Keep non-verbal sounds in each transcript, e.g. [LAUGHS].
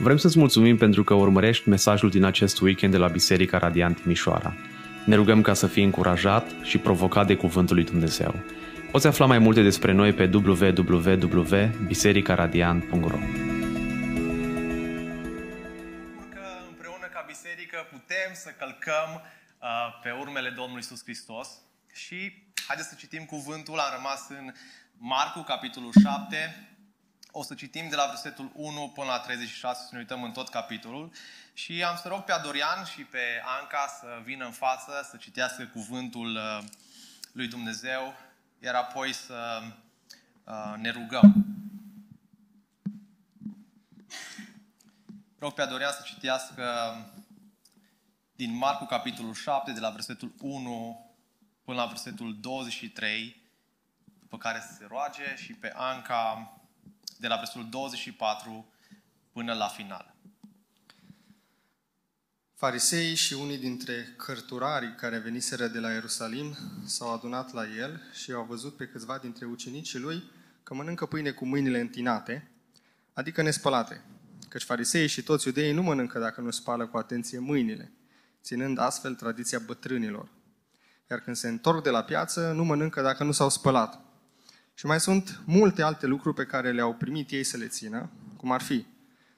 Vrem să-ți mulțumim pentru că urmărești mesajul din acest weekend de la Biserica Radiant Timișoara. Ne rugăm ca să fii încurajat și provocat de Cuvântul lui Dumnezeu. Poți afla mai multe despre noi pe www.bisericaradiant.ro că împreună ca biserică putem să călcăm uh, pe urmele Domnului Isus Hristos și haideți să citim cuvântul, am rămas în Marcu, capitolul 7, o să citim de la versetul 1 până la 36, să ne uităm în tot capitolul. Și am să rog pe Adorian și pe Anca să vină în față, să citească cuvântul uh, lui Dumnezeu, iar apoi să uh, ne rugăm. Rog pe Adorian să citească din Marcu, capitolul 7, de la versetul 1 până la versetul 23, după care să se roage și pe Anca de la versetul 24 până la final. Farisei și unii dintre cărturarii care veniseră de la Ierusalim s-au adunat la el și au văzut pe câțiva dintre ucenicii lui că mănâncă pâine cu mâinile întinate, adică nespălate. Căci farisei și toți iudeii nu mănâncă dacă nu spală cu atenție mâinile, ținând astfel tradiția bătrânilor. Iar când se întorc de la piață, nu mănâncă dacă nu s-au spălat. Și mai sunt multe alte lucruri pe care le-au primit ei să le țină, cum ar fi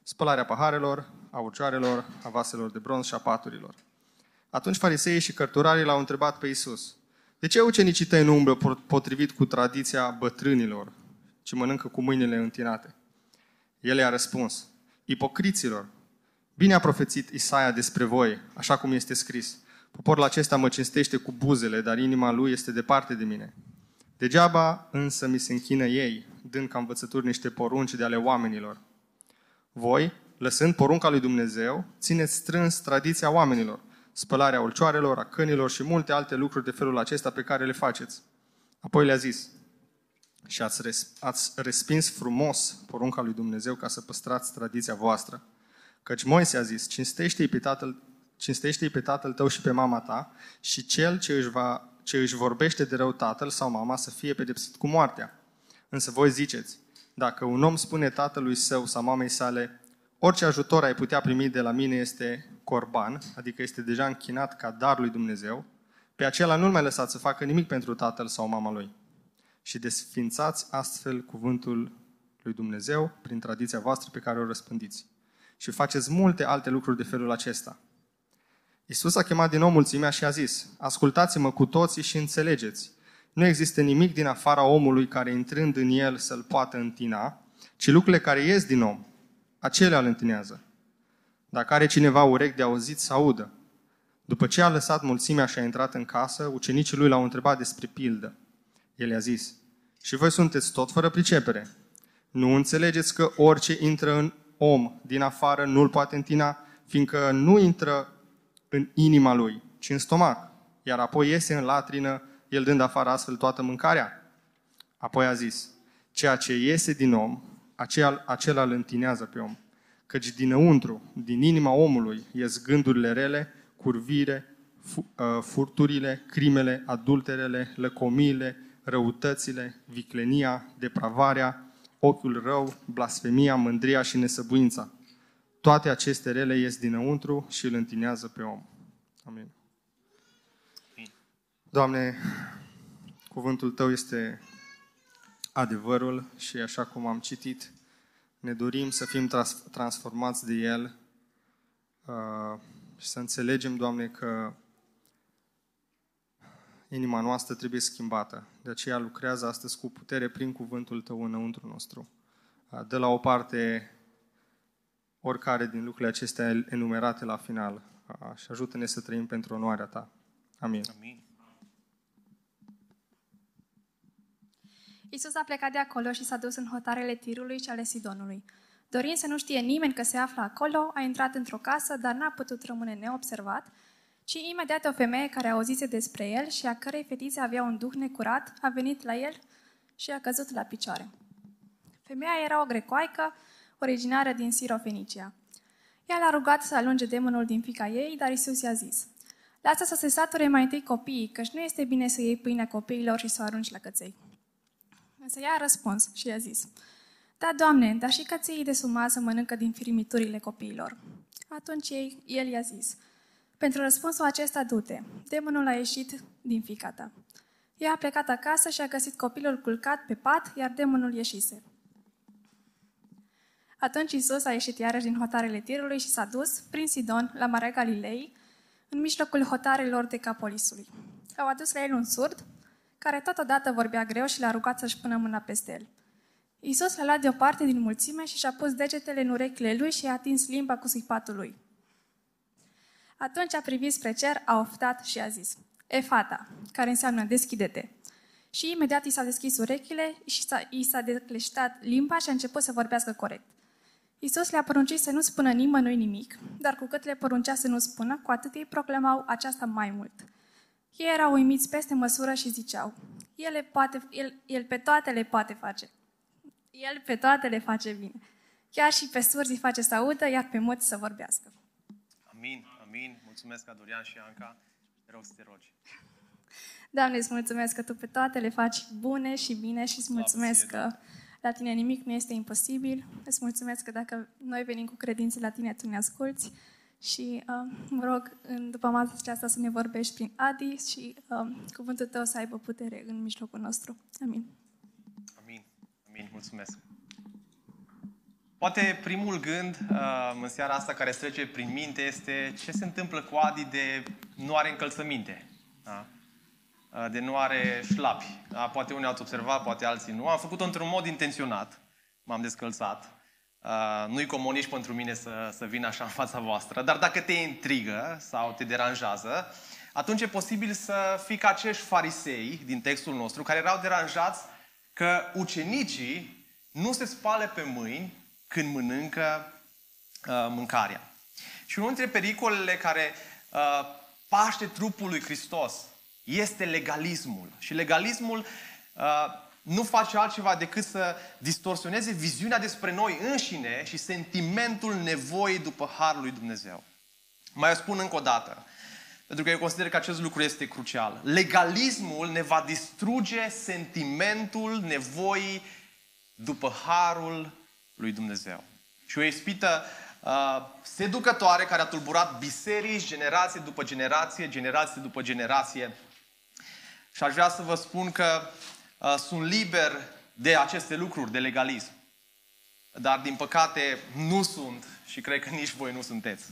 spălarea paharelor, a ucioarelor, a vaselor de bronz și a paturilor. Atunci fariseii și cărturarii l-au întrebat pe Isus: De ce ucenicii tăi nu umblă potrivit cu tradiția bătrânilor, ci mănâncă cu mâinile întinate? El i-a răspuns: Ipocriților, bine a profețit Isaia despre voi, așa cum este scris. Poporul acesta mă cinstește cu buzele, dar inima lui este departe de mine. Degeaba însă mi se închină ei, dând ca învățături niște porunci de ale oamenilor. Voi, lăsând porunca lui Dumnezeu, țineți strâns tradiția oamenilor, spălarea ulcioarelor, a câinilor și multe alte lucruri de felul acesta pe care le faceți. Apoi le-a zis, și ați, res, ați respins frumos porunca lui Dumnezeu ca să păstrați tradiția voastră. Căci Moise a zis, cinstește-i pe tatăl, cinstește pe tatăl tău și pe mama ta și cel ce își va ce își vorbește de rău tatăl sau mama să fie pedepsit cu moartea. Însă voi ziceți, dacă un om spune tatălui său sau mamei sale, orice ajutor ai putea primi de la mine este corban, adică este deja închinat ca dar lui Dumnezeu, pe acela nu-l mai lăsați să facă nimic pentru tatăl sau mama lui. Și desfințați astfel cuvântul lui Dumnezeu prin tradiția voastră pe care o răspândiți. Și faceți multe alte lucruri de felul acesta – Iisus a chemat din nou mulțimea și a zis, ascultați-mă cu toții și înțelegeți. Nu există nimic din afara omului care intrând în el să-l poată întina, ci lucrurile care ies din om, acelea îl întinează. Dacă are cineva urechi de auzit, să audă. După ce a lăsat mulțimea și a intrat în casă, ucenicii lui l-au întrebat despre pildă. El i-a zis, și voi sunteți tot fără pricepere. Nu înțelegeți că orice intră în om din afară nu-l poate întina, fiindcă nu intră în inima lui, ci în stomac, iar apoi iese în latrină, el dând afară astfel toată mâncarea. Apoi a zis, ceea ce iese din om, acela, acela îl întinează pe om. Căci dinăuntru, din inima omului, ies gândurile rele, curvire, uh, furturile, crimele, adulterele, lăcomiile, răutățile, viclenia, depravarea, ochiul rău, blasfemia, mândria și nesăbuința. Toate aceste rele ies dinăuntru și îl întinează pe om. Amin. Doamne, cuvântul Tău este adevărul și așa cum am citit, ne dorim să fim transformați de El uh, și să înțelegem, Doamne, că inima noastră trebuie schimbată. De aceea lucrează astăzi cu putere prin cuvântul Tău înăuntru nostru. Uh, de la o parte oricare din lucrurile acestea enumerate la final și ajută-ne să trăim pentru onoarea Ta. Amin. Amin. Isus a plecat de acolo și s-a dus în hotarele Tirului și ale Sidonului. Dorind să nu știe nimeni că se află acolo, a intrat într-o casă, dar n-a putut rămâne neobservat, ci imediat o femeie care auzise despre el și a cărei fetițe avea un duh necurat, a venit la el și a căzut la picioare. Femeia era o grecoaică, originară din Sirofenicia. Ea l-a rugat să alunge demonul din fica ei, dar Isus i-a zis, Lasă să se sature mai întâi copiii, căci nu este bine să iei pâinea copiilor și să o arunci la căței. Însă ea a răspuns și i-a zis, Da, Doamne, dar și căței de sub masă mănâncă din firimiturile copiilor. Atunci ei, el i-a zis, pentru răspunsul acesta du-te, demonul a ieșit din fica ta. Ea a plecat acasă și a găsit copilul culcat pe pat, iar demonul ieșise. Atunci Isus a ieșit iarăși din hotarele tirului și s-a dus, prin Sidon, la Marea Galilei, în mijlocul hotarelor Decapolisului. Au adus la el un surd, care totodată vorbea greu și l-a rugat să-și pună mâna peste el. Isus l-a luat deoparte din mulțime și și-a pus degetele în urechile lui și a atins limba cu sipatul lui. Atunci a privit spre cer, a oftat și a zis, Efata, care înseamnă deschide-te. Și imediat i s-a deschis urechile și s-a, i s-a decleștat limba și a început să vorbească corect. Isus le-a poruncit să nu spună nimănui nimic, dar cu cât le poruncea să nu spună, cu atât ei proclamau aceasta mai mult. Ei erau uimiți peste măsură și ziceau, el, poate, el, el pe toate le poate face. El pe toate le face bine. Chiar și pe surzi face să audă, iar pe moți să vorbească. Amin, amin. Mulțumesc, Adorian și Anca. Te rog să te rogi. Doamne, îți mulțumesc că Tu pe toate le faci bune și bine și îți mulțumesc că la Tine nimic nu este imposibil. Îți mulțumesc că dacă noi venim cu credință la Tine, Tu ne asculți. Și uh, mă rog, în, după masa aceasta să ne vorbești prin Adi și uh, cuvântul Tău să aibă putere în mijlocul nostru. Amin. Amin. Amin. Mulțumesc. Poate primul gând uh, în seara asta care se trece prin minte este ce se întâmplă cu Adi de nu are încălțăminte. Da? Uh, de nu are șlapi. Da? Poate unii ați observat, poate alții nu. Am făcut-o într-un mod intenționat. M-am descălțat. Uh, nu-i comuniș pentru mine să, să vin așa în fața voastră, dar dacă te intrigă sau te deranjează, atunci e posibil să fiți ca acești farisei din textul nostru care erau deranjați că ucenicii nu se spală pe mâini când mănâncă uh, mâncarea. Și unul dintre pericolele care uh, paște trupul lui Hristos este legalismul. Și legalismul uh, nu face altceva decât să distorsioneze viziunea despre noi înșine și sentimentul nevoii după Harul lui Dumnezeu. Mai o spun încă o dată, pentru că eu consider că acest lucru este crucial. Legalismul ne va distruge sentimentul nevoii după Harul lui Dumnezeu. Și o ispită uh, seducătoare care a tulburat biserici generație după generație, generație după generație. Și aș vrea să vă spun că uh, sunt liber de aceste lucruri, de legalism. Dar, din păcate, nu sunt și cred că [LAUGHS] nici voi nu sunteți.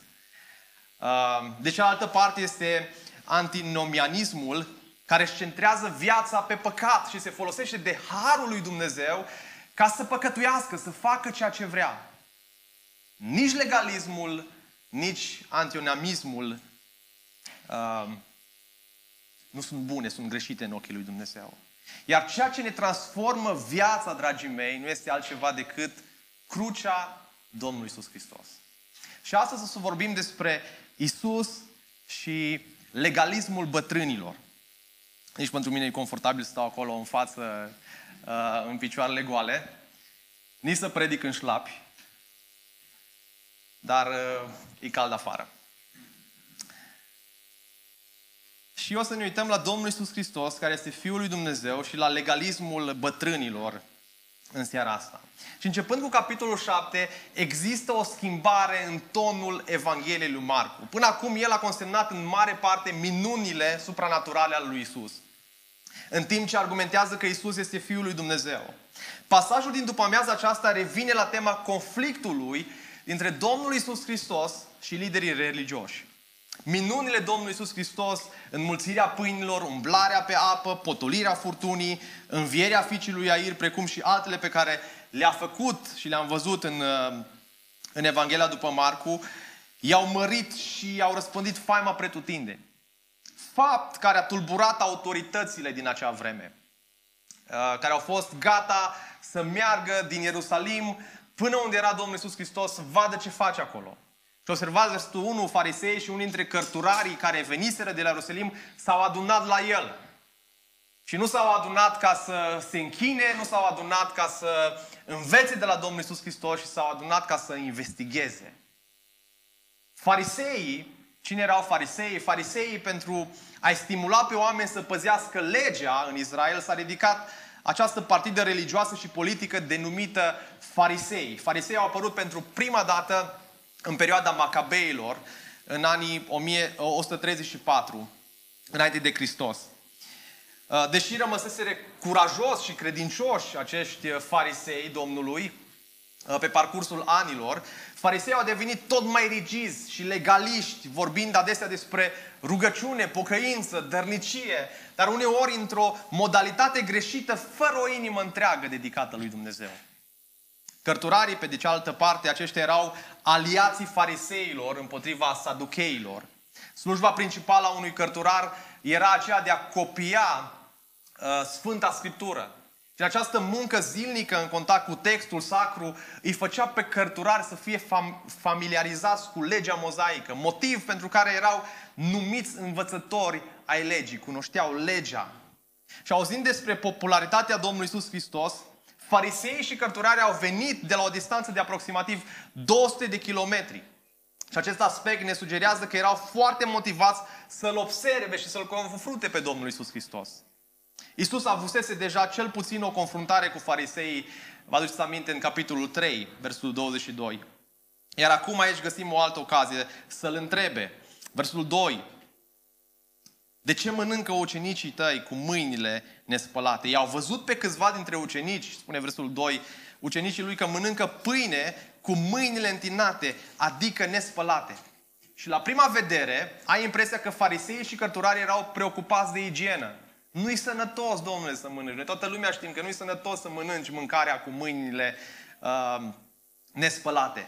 Uh, de cealaltă parte este antinomianismul care își centrează viața pe păcat și se folosește de harul lui Dumnezeu ca să păcătuiască, să facă ceea ce vrea. Nici legalismul, nici antionamismul uh, nu sunt bune, sunt greșite în ochii lui Dumnezeu. Iar ceea ce ne transformă viața, dragii mei, nu este altceva decât crucea Domnului Isus Hristos. Și astăzi o să vorbim despre Isus și legalismul bătrânilor. Nici pentru mine e confortabil să stau acolo în față, uh, în picioarele goale, nici să predic în șlapi, dar uh, e cald afară. Și o să ne uităm la Domnul Isus Hristos, care este Fiul lui Dumnezeu, și la legalismul bătrânilor în seara asta. Și începând cu capitolul 7, există o schimbare în tonul Evangheliei lui Marcu. Până acum el a consemnat în mare parte minunile supranaturale ale lui Isus. În timp ce argumentează că Isus este Fiul lui Dumnezeu. Pasajul din după amiaza aceasta revine la tema conflictului dintre Domnul Isus Hristos și liderii religioși. Minunile Domnului Isus Hristos, înmulțirea pâinilor, umblarea pe apă, potolirea furtunii, învierea fiicii lui Air, precum și altele pe care le-a făcut și le-am văzut în, în Evanghelia după Marcu, i-au mărit și i-au răspândit faima pretutinde. Fapt care a tulburat autoritățile din acea vreme, uh, care au fost gata să meargă din Ierusalim până unde era Domnul Isus Hristos să vadă ce face acolo. Și observați versetul 1, farisei și unii dintre cărturarii care veniseră de la Ierusalim s-au adunat la el. Și nu s-au adunat ca să se închine, nu s-au adunat ca să învețe de la Domnul Isus Hristos și s-au adunat ca să investigheze. Fariseii, cine erau fariseii? Fariseii pentru a stimula pe oameni să păzească legea în Israel s-a ridicat această partidă religioasă și politică denumită farisei. Farisei au apărut pentru prima dată în perioada Macabeilor, în anii 1134, înainte de Hristos. Uh, deși rămăseseră curajos și credincioși acești farisei Domnului, uh, pe parcursul anilor, farisei au devenit tot mai rigizi și legaliști, vorbind adesea despre rugăciune, pocăință, dărnicie, dar uneori într-o modalitate greșită, fără o inimă întreagă dedicată lui Dumnezeu. Cărturarii, pe de cealaltă parte, aceștia erau aliații fariseilor împotriva saducheilor. Slujba principală a unui cărturar era aceea de a copia uh, Sfânta Scriptură. Și această muncă zilnică în contact cu textul sacru îi făcea pe cărturari să fie fam- familiarizați cu legea mozaică, motiv pentru care erau numiți învățători ai legii, cunoșteau legea. Și auzind despre popularitatea Domnului Isus Hristos, fariseii și cărturarii au venit de la o distanță de aproximativ 200 de kilometri. Și acest aspect ne sugerează că erau foarte motivați să-L observe și să-L confrunte pe Domnul Isus Hristos. Isus avusese deja cel puțin o confruntare cu fariseii, vă aduceți aminte, în capitolul 3, versul 22. Iar acum aici găsim o altă ocazie să-L întrebe. Versul 2. De ce mănâncă ucenicii tăi cu mâinile nespălate? I-au văzut pe câțiva dintre ucenici, spune versul 2, ucenicii lui că mănâncă pâine cu mâinile întinate, adică nespălate. Și la prima vedere, ai impresia că fariseii și cărturarii erau preocupați de igienă. Nu-i sănătos, domnule, să mănânci. Noi toată lumea știm că nu-i sănătos să mănânci mâncarea cu mâinile uh, nespălate.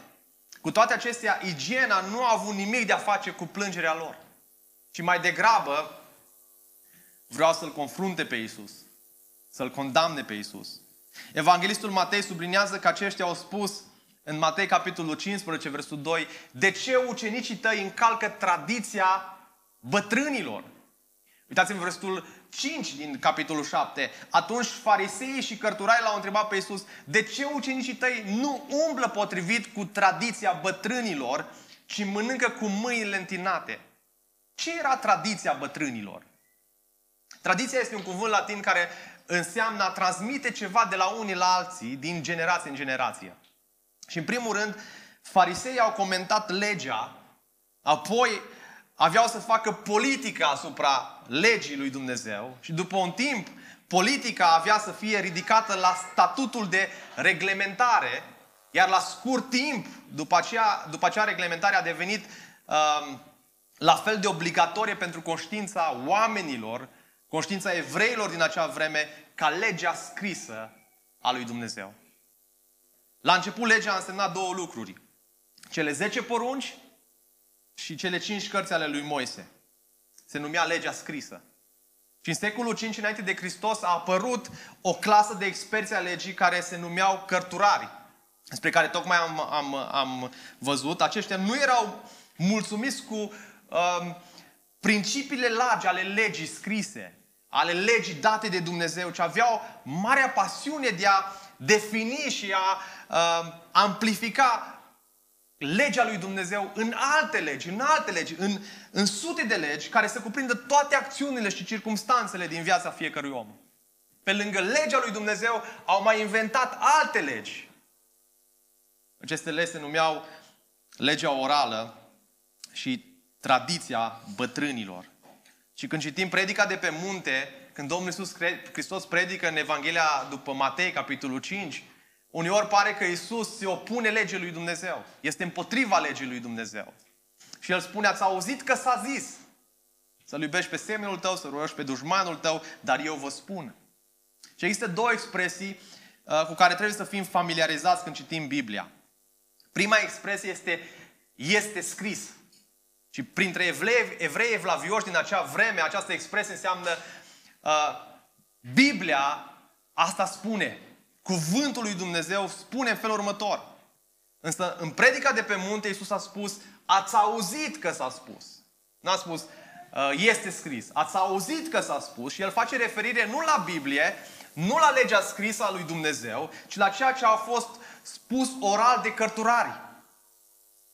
Cu toate acestea, igiena nu a avut nimic de a face cu plângerea lor. Și mai degrabă, vreau să-L confrunte pe Isus, să-L condamne pe Isus. Evanghelistul Matei subliniază că aceștia au spus în Matei capitolul 15, versul 2, de ce ucenicii tăi încalcă tradiția bătrânilor? Uitați-vă versetul 5 din capitolul 7. Atunci fariseii și cărturaii l-au întrebat pe Iisus, de ce ucenicii tăi nu umblă potrivit cu tradiția bătrânilor, ci mănâncă cu mâinile întinate? Ce era tradiția bătrânilor? Tradiția este un cuvânt latin care înseamnă a transmite ceva de la unii la alții, din generație în generație. Și în primul rând, farisei au comentat legea, apoi aveau să facă politică asupra legii lui Dumnezeu și după un timp, politica avea să fie ridicată la statutul de reglementare, iar la scurt timp, după aceea, după acea reglementare a devenit um, la fel de obligatorie pentru conștiința oamenilor, conștiința evreilor din acea vreme, ca legea scrisă a lui Dumnezeu. La început legea a însemnat două lucruri. Cele 10 porunci și cele 5 cărți ale lui Moise. Se numea legea scrisă. Și în secolul 5 înainte de Hristos a apărut o clasă de experți a legii care se numeau cărturari, despre care tocmai am, am, am văzut. Aceștia nu erau mulțumiți cu um, principiile largi ale legii scrise, ale legii date de Dumnezeu, ci aveau marea pasiune de a defini și a uh, amplifica legea lui Dumnezeu în alte legi, în alte legi, în, în sute de legi care să cuprindă toate acțiunile și circumstanțele din viața fiecărui om. Pe lângă legea lui Dumnezeu au mai inventat alte legi. Aceste legi se numeau legea orală și tradiția bătrânilor. Și când citim predica de pe munte, când Domnul Iisus Hristos predică în Evanghelia după Matei, capitolul 5, uneori pare că Iisus se opune legii lui Dumnezeu. Este împotriva legii lui Dumnezeu. Și El spune, ați auzit că s-a zis să-L iubești pe semenul tău, să rogi pe dușmanul tău, dar eu vă spun. Și există două expresii uh, cu care trebuie să fim familiarizați când citim Biblia. Prima expresie este este scris. Și printre evrei, evrei evlavioși din acea vreme, această expresie înseamnă uh, Biblia asta spune. Cuvântul lui Dumnezeu spune în felul următor. Însă în predica de pe munte Iisus a spus, ați auzit că s-a spus. N-a spus, uh, este scris. Ați auzit că s-a spus și el face referire nu la Biblie, nu la legea scrisă a lui Dumnezeu, ci la ceea ce a fost spus oral de cărturari.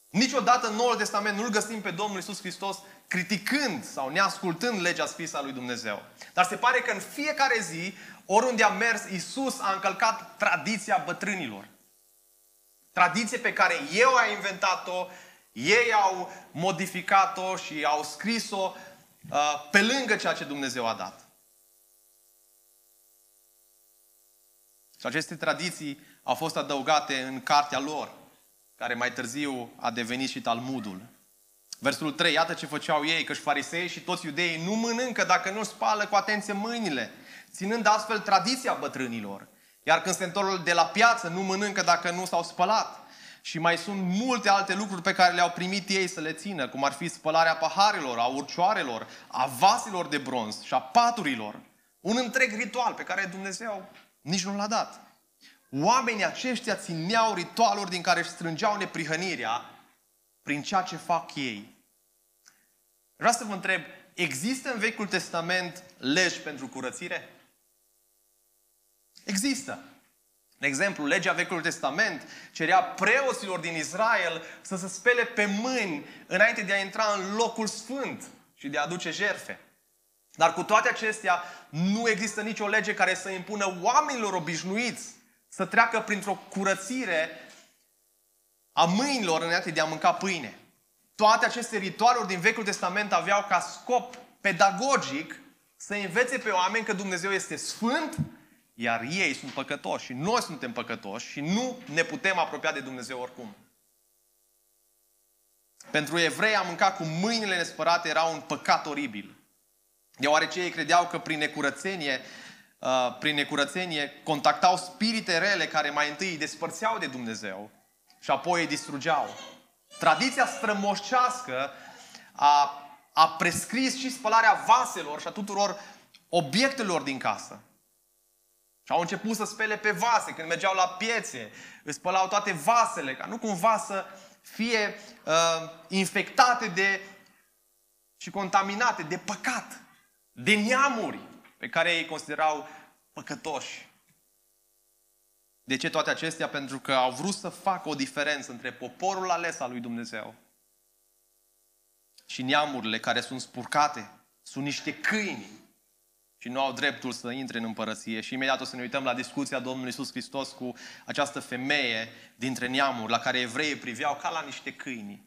Niciodată în Noul Testament nu-L găsim pe Domnul Isus Hristos criticând sau neascultând legea scrisă a lui Dumnezeu. Dar se pare că în fiecare zi, oriunde a mers, Isus a încălcat tradiția bătrânilor. Tradiție pe care eu a inventat-o, ei au modificat-o și au scris-o uh, pe lângă ceea ce Dumnezeu a dat. Și aceste tradiții au fost adăugate în cartea lor, care mai târziu a devenit și Talmudul. Versul 3, iată ce făceau ei, că și farisei și toți iudeii nu mănâncă dacă nu spală cu atenție mâinile, ținând astfel tradiția bătrânilor. Iar când se întorc de la piață, nu mănâncă dacă nu s-au spălat. Și mai sunt multe alte lucruri pe care le-au primit ei să le țină, cum ar fi spălarea paharelor, a urcioarelor, a vasilor de bronz și a paturilor. Un întreg ritual pe care Dumnezeu nici nu l-a dat. Oamenii aceștia țineau ritualuri din care își strângeau neprihănirea prin ceea ce fac ei. Vreau să vă întreb, există în Vechiul Testament legi pentru curățire? Există. De exemplu, legea Vechiului Testament cerea preoților din Israel să se spele pe mâini înainte de a intra în locul sfânt și de a aduce jerfe. Dar cu toate acestea, nu există nicio lege care să impună oamenilor obișnuiți să treacă printr-o curățire a mâinilor înainte de a mânca pâine. Toate aceste ritualuri din Vechiul Testament aveau ca scop pedagogic să învețe pe oameni că Dumnezeu este sfânt, iar ei sunt păcătoși și noi suntem păcătoși și nu ne putem apropia de Dumnezeu oricum. Pentru evrei a mânca cu mâinile nespărate era un păcat oribil. Deoarece ei credeau că prin necurățenie, uh, prin necurățenie contactau spirite rele care mai întâi îi despărțeau de Dumnezeu și apoi îi distrugeau. Tradiția strămoșească a, a prescris și spălarea vaselor și a tuturor obiectelor din casă. Și au început să spele pe vase. Când mergeau la piețe, îți spălau toate vasele, ca nu cumva să fie uh, infectate de și contaminate de păcat, de neamuri pe care ei considerau păcătoși. De ce toate acestea? Pentru că au vrut să facă o diferență între poporul ales al lui Dumnezeu și neamurile care sunt spurcate. Sunt niște câini și nu au dreptul să intre în împărăție. Și imediat o să ne uităm la discuția Domnului Iisus Hristos cu această femeie dintre neamuri, la care evreii priveau ca la niște câini.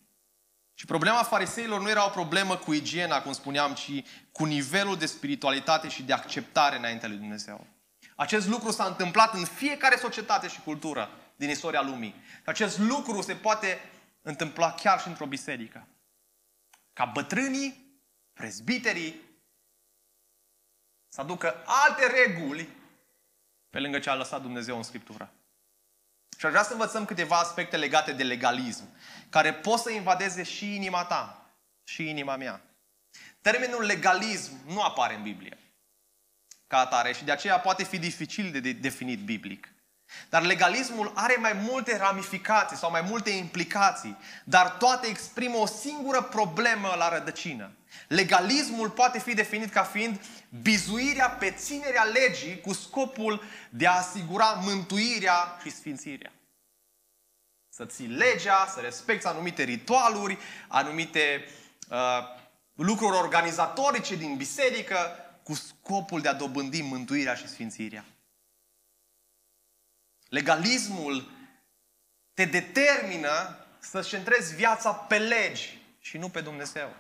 Și problema fariseilor nu era o problemă cu igiena, cum spuneam, ci cu nivelul de spiritualitate și de acceptare înaintea lui Dumnezeu. Acest lucru s-a întâmplat în fiecare societate și cultură din istoria lumii. Și acest lucru se poate întâmpla chiar și într-o biserică. Ca bătrânii, prezbiterii, să aducă alte reguli pe lângă ce a lăsat Dumnezeu în Scriptură. Și aș vrea să învățăm câteva aspecte legate de legalism, care pot să invadeze și inima ta, și inima mea. Termenul legalism nu apare în Biblie ca atare și de aceea poate fi dificil de definit biblic. Dar legalismul are mai multe ramificații sau mai multe implicații, dar toate exprimă o singură problemă la rădăcină. Legalismul poate fi definit ca fiind bizuirea pe ținerea legii cu scopul de a asigura mântuirea și sfințirea. Să ții legea, să respecti anumite ritualuri, anumite uh, lucruri organizatorice din biserică, cu scopul de a dobândi mântuirea și sfințirea. Legalismul te determină să-ți centrezi viața pe legi și nu pe Dumnezeu.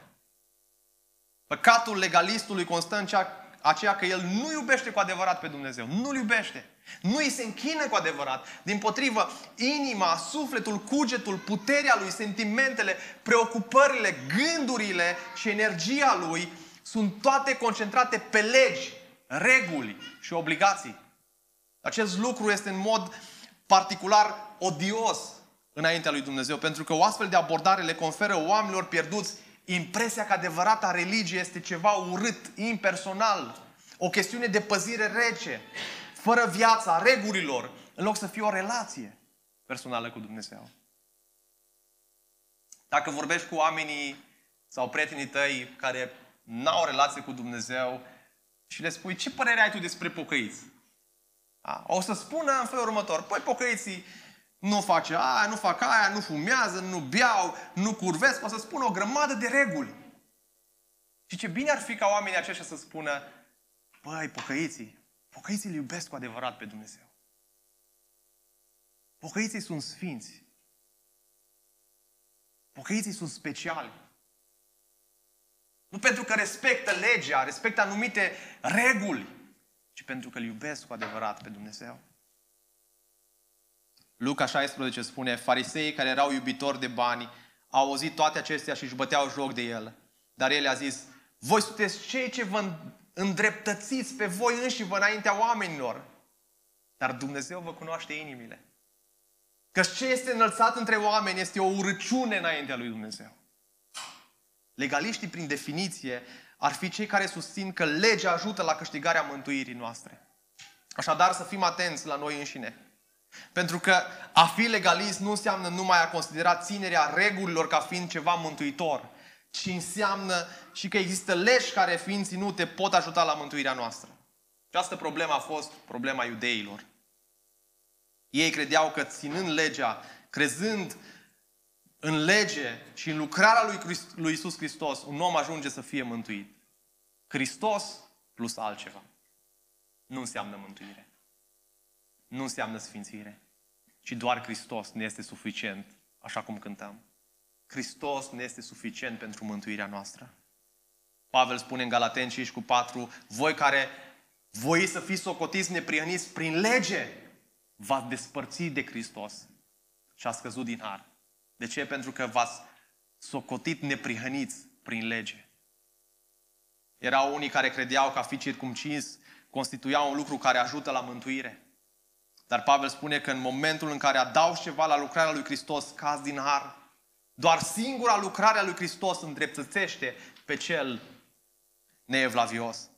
Păcatul legalistului constă în cea, aceea că el nu iubește cu adevărat pe Dumnezeu. Nu-L iubește. Nu îi se închină cu adevărat. Din potrivă, inima, sufletul, cugetul, puterea lui, sentimentele, preocupările, gândurile și energia lui sunt toate concentrate pe legi, reguli și obligații. Acest lucru este în mod particular odios înaintea lui Dumnezeu, pentru că o astfel de abordare le conferă oamenilor pierduți impresia că adevărata religie este ceva urât, impersonal, o chestiune de păzire rece, fără viața regulilor, în loc să fie o relație personală cu Dumnezeu. Dacă vorbești cu oamenii sau prietenii tăi care n-au relație cu Dumnezeu și le spui, ce părere ai tu despre pocăiți? A, o să spună în felul următor, păi pocăiții nu face aia, nu fac aia, nu fumează, nu beau, nu curvesc, o să spună o grămadă de reguli. Și ce bine ar fi ca oamenii aceștia să spună, băi, pocăiții, pocăiții îl iubesc cu adevărat pe Dumnezeu. Pocăiții sunt sfinți. Pocăiții sunt speciali. Nu pentru că respectă legea, respectă anumite reguli, ci pentru că îl iubesc cu adevărat pe Dumnezeu. Luca 16 spune, fariseii care erau iubitori de bani au auzit toate acestea și își băteau joc de el. Dar el a zis, voi sunteți cei ce vă îndreptățiți pe voi înși vă înaintea oamenilor. Dar Dumnezeu vă cunoaște inimile. Că ce este înălțat între oameni este o urăciune înaintea lui Dumnezeu. Legaliștii, prin definiție, ar fi cei care susțin că legea ajută la câștigarea mântuirii noastre. Așadar, să fim atenți la noi înșine. Pentru că a fi legalist nu înseamnă numai a considera ținerea regulilor ca fiind ceva mântuitor, ci înseamnă și că există legi care, fiind ținute, pot ajuta la mântuirea noastră. Această problemă a fost problema iudeilor. Ei credeau că ținând legea, crezând în lege și în lucrarea lui, Christ, lui Isus Hristos, un om ajunge să fie mântuit. Hristos plus altceva. Nu înseamnă mântuire. Nu înseamnă sfințire. Ci doar Hristos ne este suficient, așa cum cântăm. Hristos ne este suficient pentru mântuirea noastră. Pavel spune în Galaten 5 cu 4, voi care voi să fiți socotiți neprihăniți prin lege, v-ați despărțit de Hristos și a scăzut din har. De ce? Pentru că v-ați socotit neprihăniți prin lege. Erau unii care credeau că a fi circumcins constituia un lucru care ajută la mântuire. Dar Pavel spune că în momentul în care adaugi ceva la lucrarea lui Hristos, caz din har. Doar singura lucrare a lui Hristos îndreptățește pe cel neevlavios.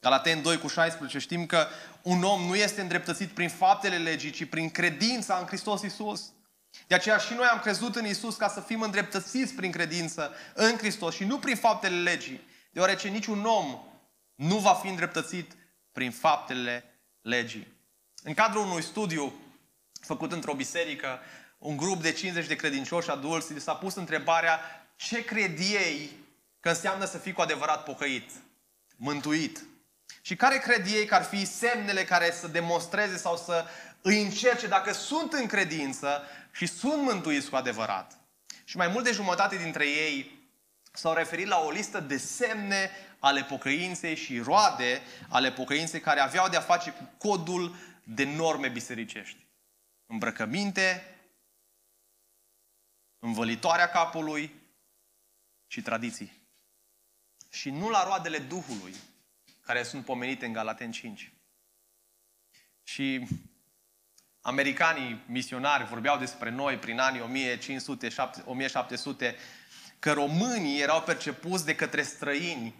Galaten 2 cu 16 știm că un om nu este îndreptățit prin faptele legii, ci prin credința în Hristos Isus. De aceea și noi am crezut în Isus ca să fim îndreptățiți prin credință în Hristos și nu prin faptele legii, deoarece niciun om nu va fi îndreptățit prin faptele legii. În cadrul unui studiu făcut într-o biserică, un grup de 50 de credincioși adulți s-a pus întrebarea ce cred ei că înseamnă să fii cu adevărat pocăit, mântuit. Și care cred ei că ar fi semnele care să demonstreze sau să îi încerce dacă sunt în credință și sunt mântuiți cu adevărat. Și mai mult de jumătate dintre ei s-au referit la o listă de semne ale pocăinței și roade ale pocăinței care aveau de a face cu codul de norme bisericești. Îmbrăcăminte, învălitoarea capului și tradiții. Și nu la roadele Duhului, care sunt pomenite în Galaten 5. Și americanii misionari vorbeau despre noi prin anii 1500-1700 că românii erau percepuți de către străini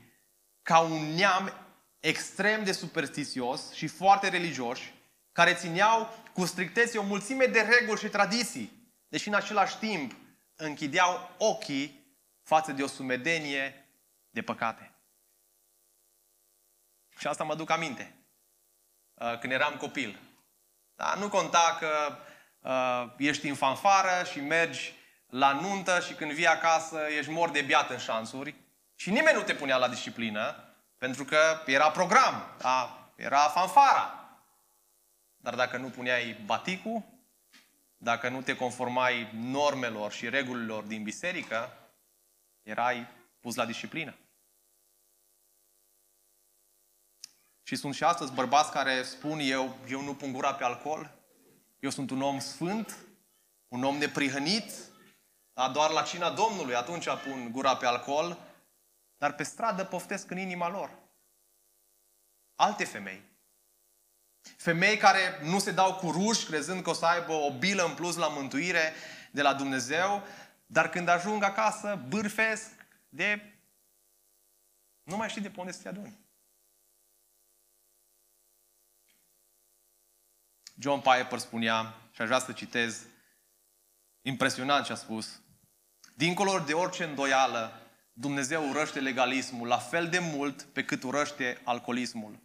ca un neam extrem de superstițios și foarte religioși, care țineau cu strictețe o mulțime de reguli și tradiții, deși în același timp închideau ochii față de o sumedenie de păcate. Și asta mă duc aminte. Uh, când eram copil. Da? Nu conta că uh, ești în fanfară și mergi la nuntă și când vii acasă ești mor de biat în șansuri și nimeni nu te punea la disciplină pentru că era program, da? era fanfara. Dar dacă nu puneai baticul, dacă nu te conformai normelor și regulilor din biserică, erai pus la disciplină. Și sunt și astăzi bărbați care spun eu, eu nu pun gura pe alcool, eu sunt un om sfânt, un om neprihănit, dar doar la cina Domnului atunci pun gura pe alcool, dar pe stradă poftesc în inima lor. Alte femei. Femei care nu se dau cu ruși, crezând că o să aibă o bilă în plus la mântuire de la Dumnezeu, dar când ajung acasă, bârfesc de... Nu mai știi de pe unde să te aduni. John Piper spunea, și aș vrea să citez, impresionant ce a spus, dincolo de orice îndoială, Dumnezeu urăște legalismul la fel de mult pe cât urăște alcoolismul.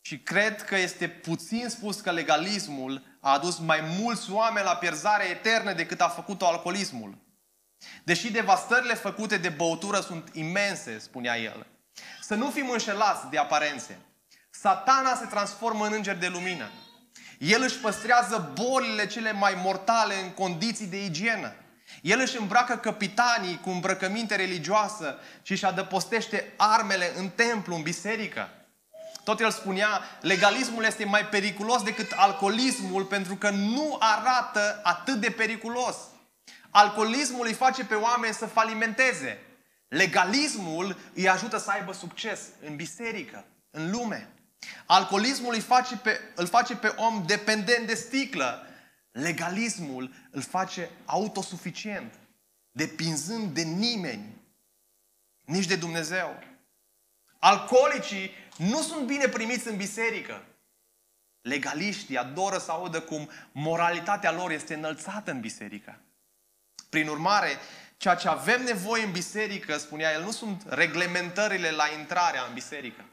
Și cred că este puțin spus că legalismul a adus mai mulți oameni la pierzare eternă decât a făcut-o alcoolismul. Deși devastările făcute de băutură sunt imense, spunea el. Să nu fim înșelați de aparențe. Satana se transformă în înger de lumină. El își păstrează bolile cele mai mortale în condiții de igienă. El își îmbracă capitanii cu îmbrăcăminte religioasă și își adăpostește armele în templu, în biserică. Tot el spunea, legalismul este mai periculos decât alcoolismul pentru că nu arată atât de periculos. Alcoolismul îi face pe oameni să falimenteze. Legalismul îi ajută să aibă succes în biserică, în lume. Alcoolismul îi face pe, îl face pe om dependent de sticlă. Legalismul îl face autosuficient, depinzând de nimeni, nici de Dumnezeu. Alcoolicii nu sunt bine primiți în biserică. Legaliștii adoră să audă cum moralitatea lor este înălțată în biserică. Prin urmare, ceea ce avem nevoie în biserică, spunea el, nu sunt reglementările la intrarea în biserică,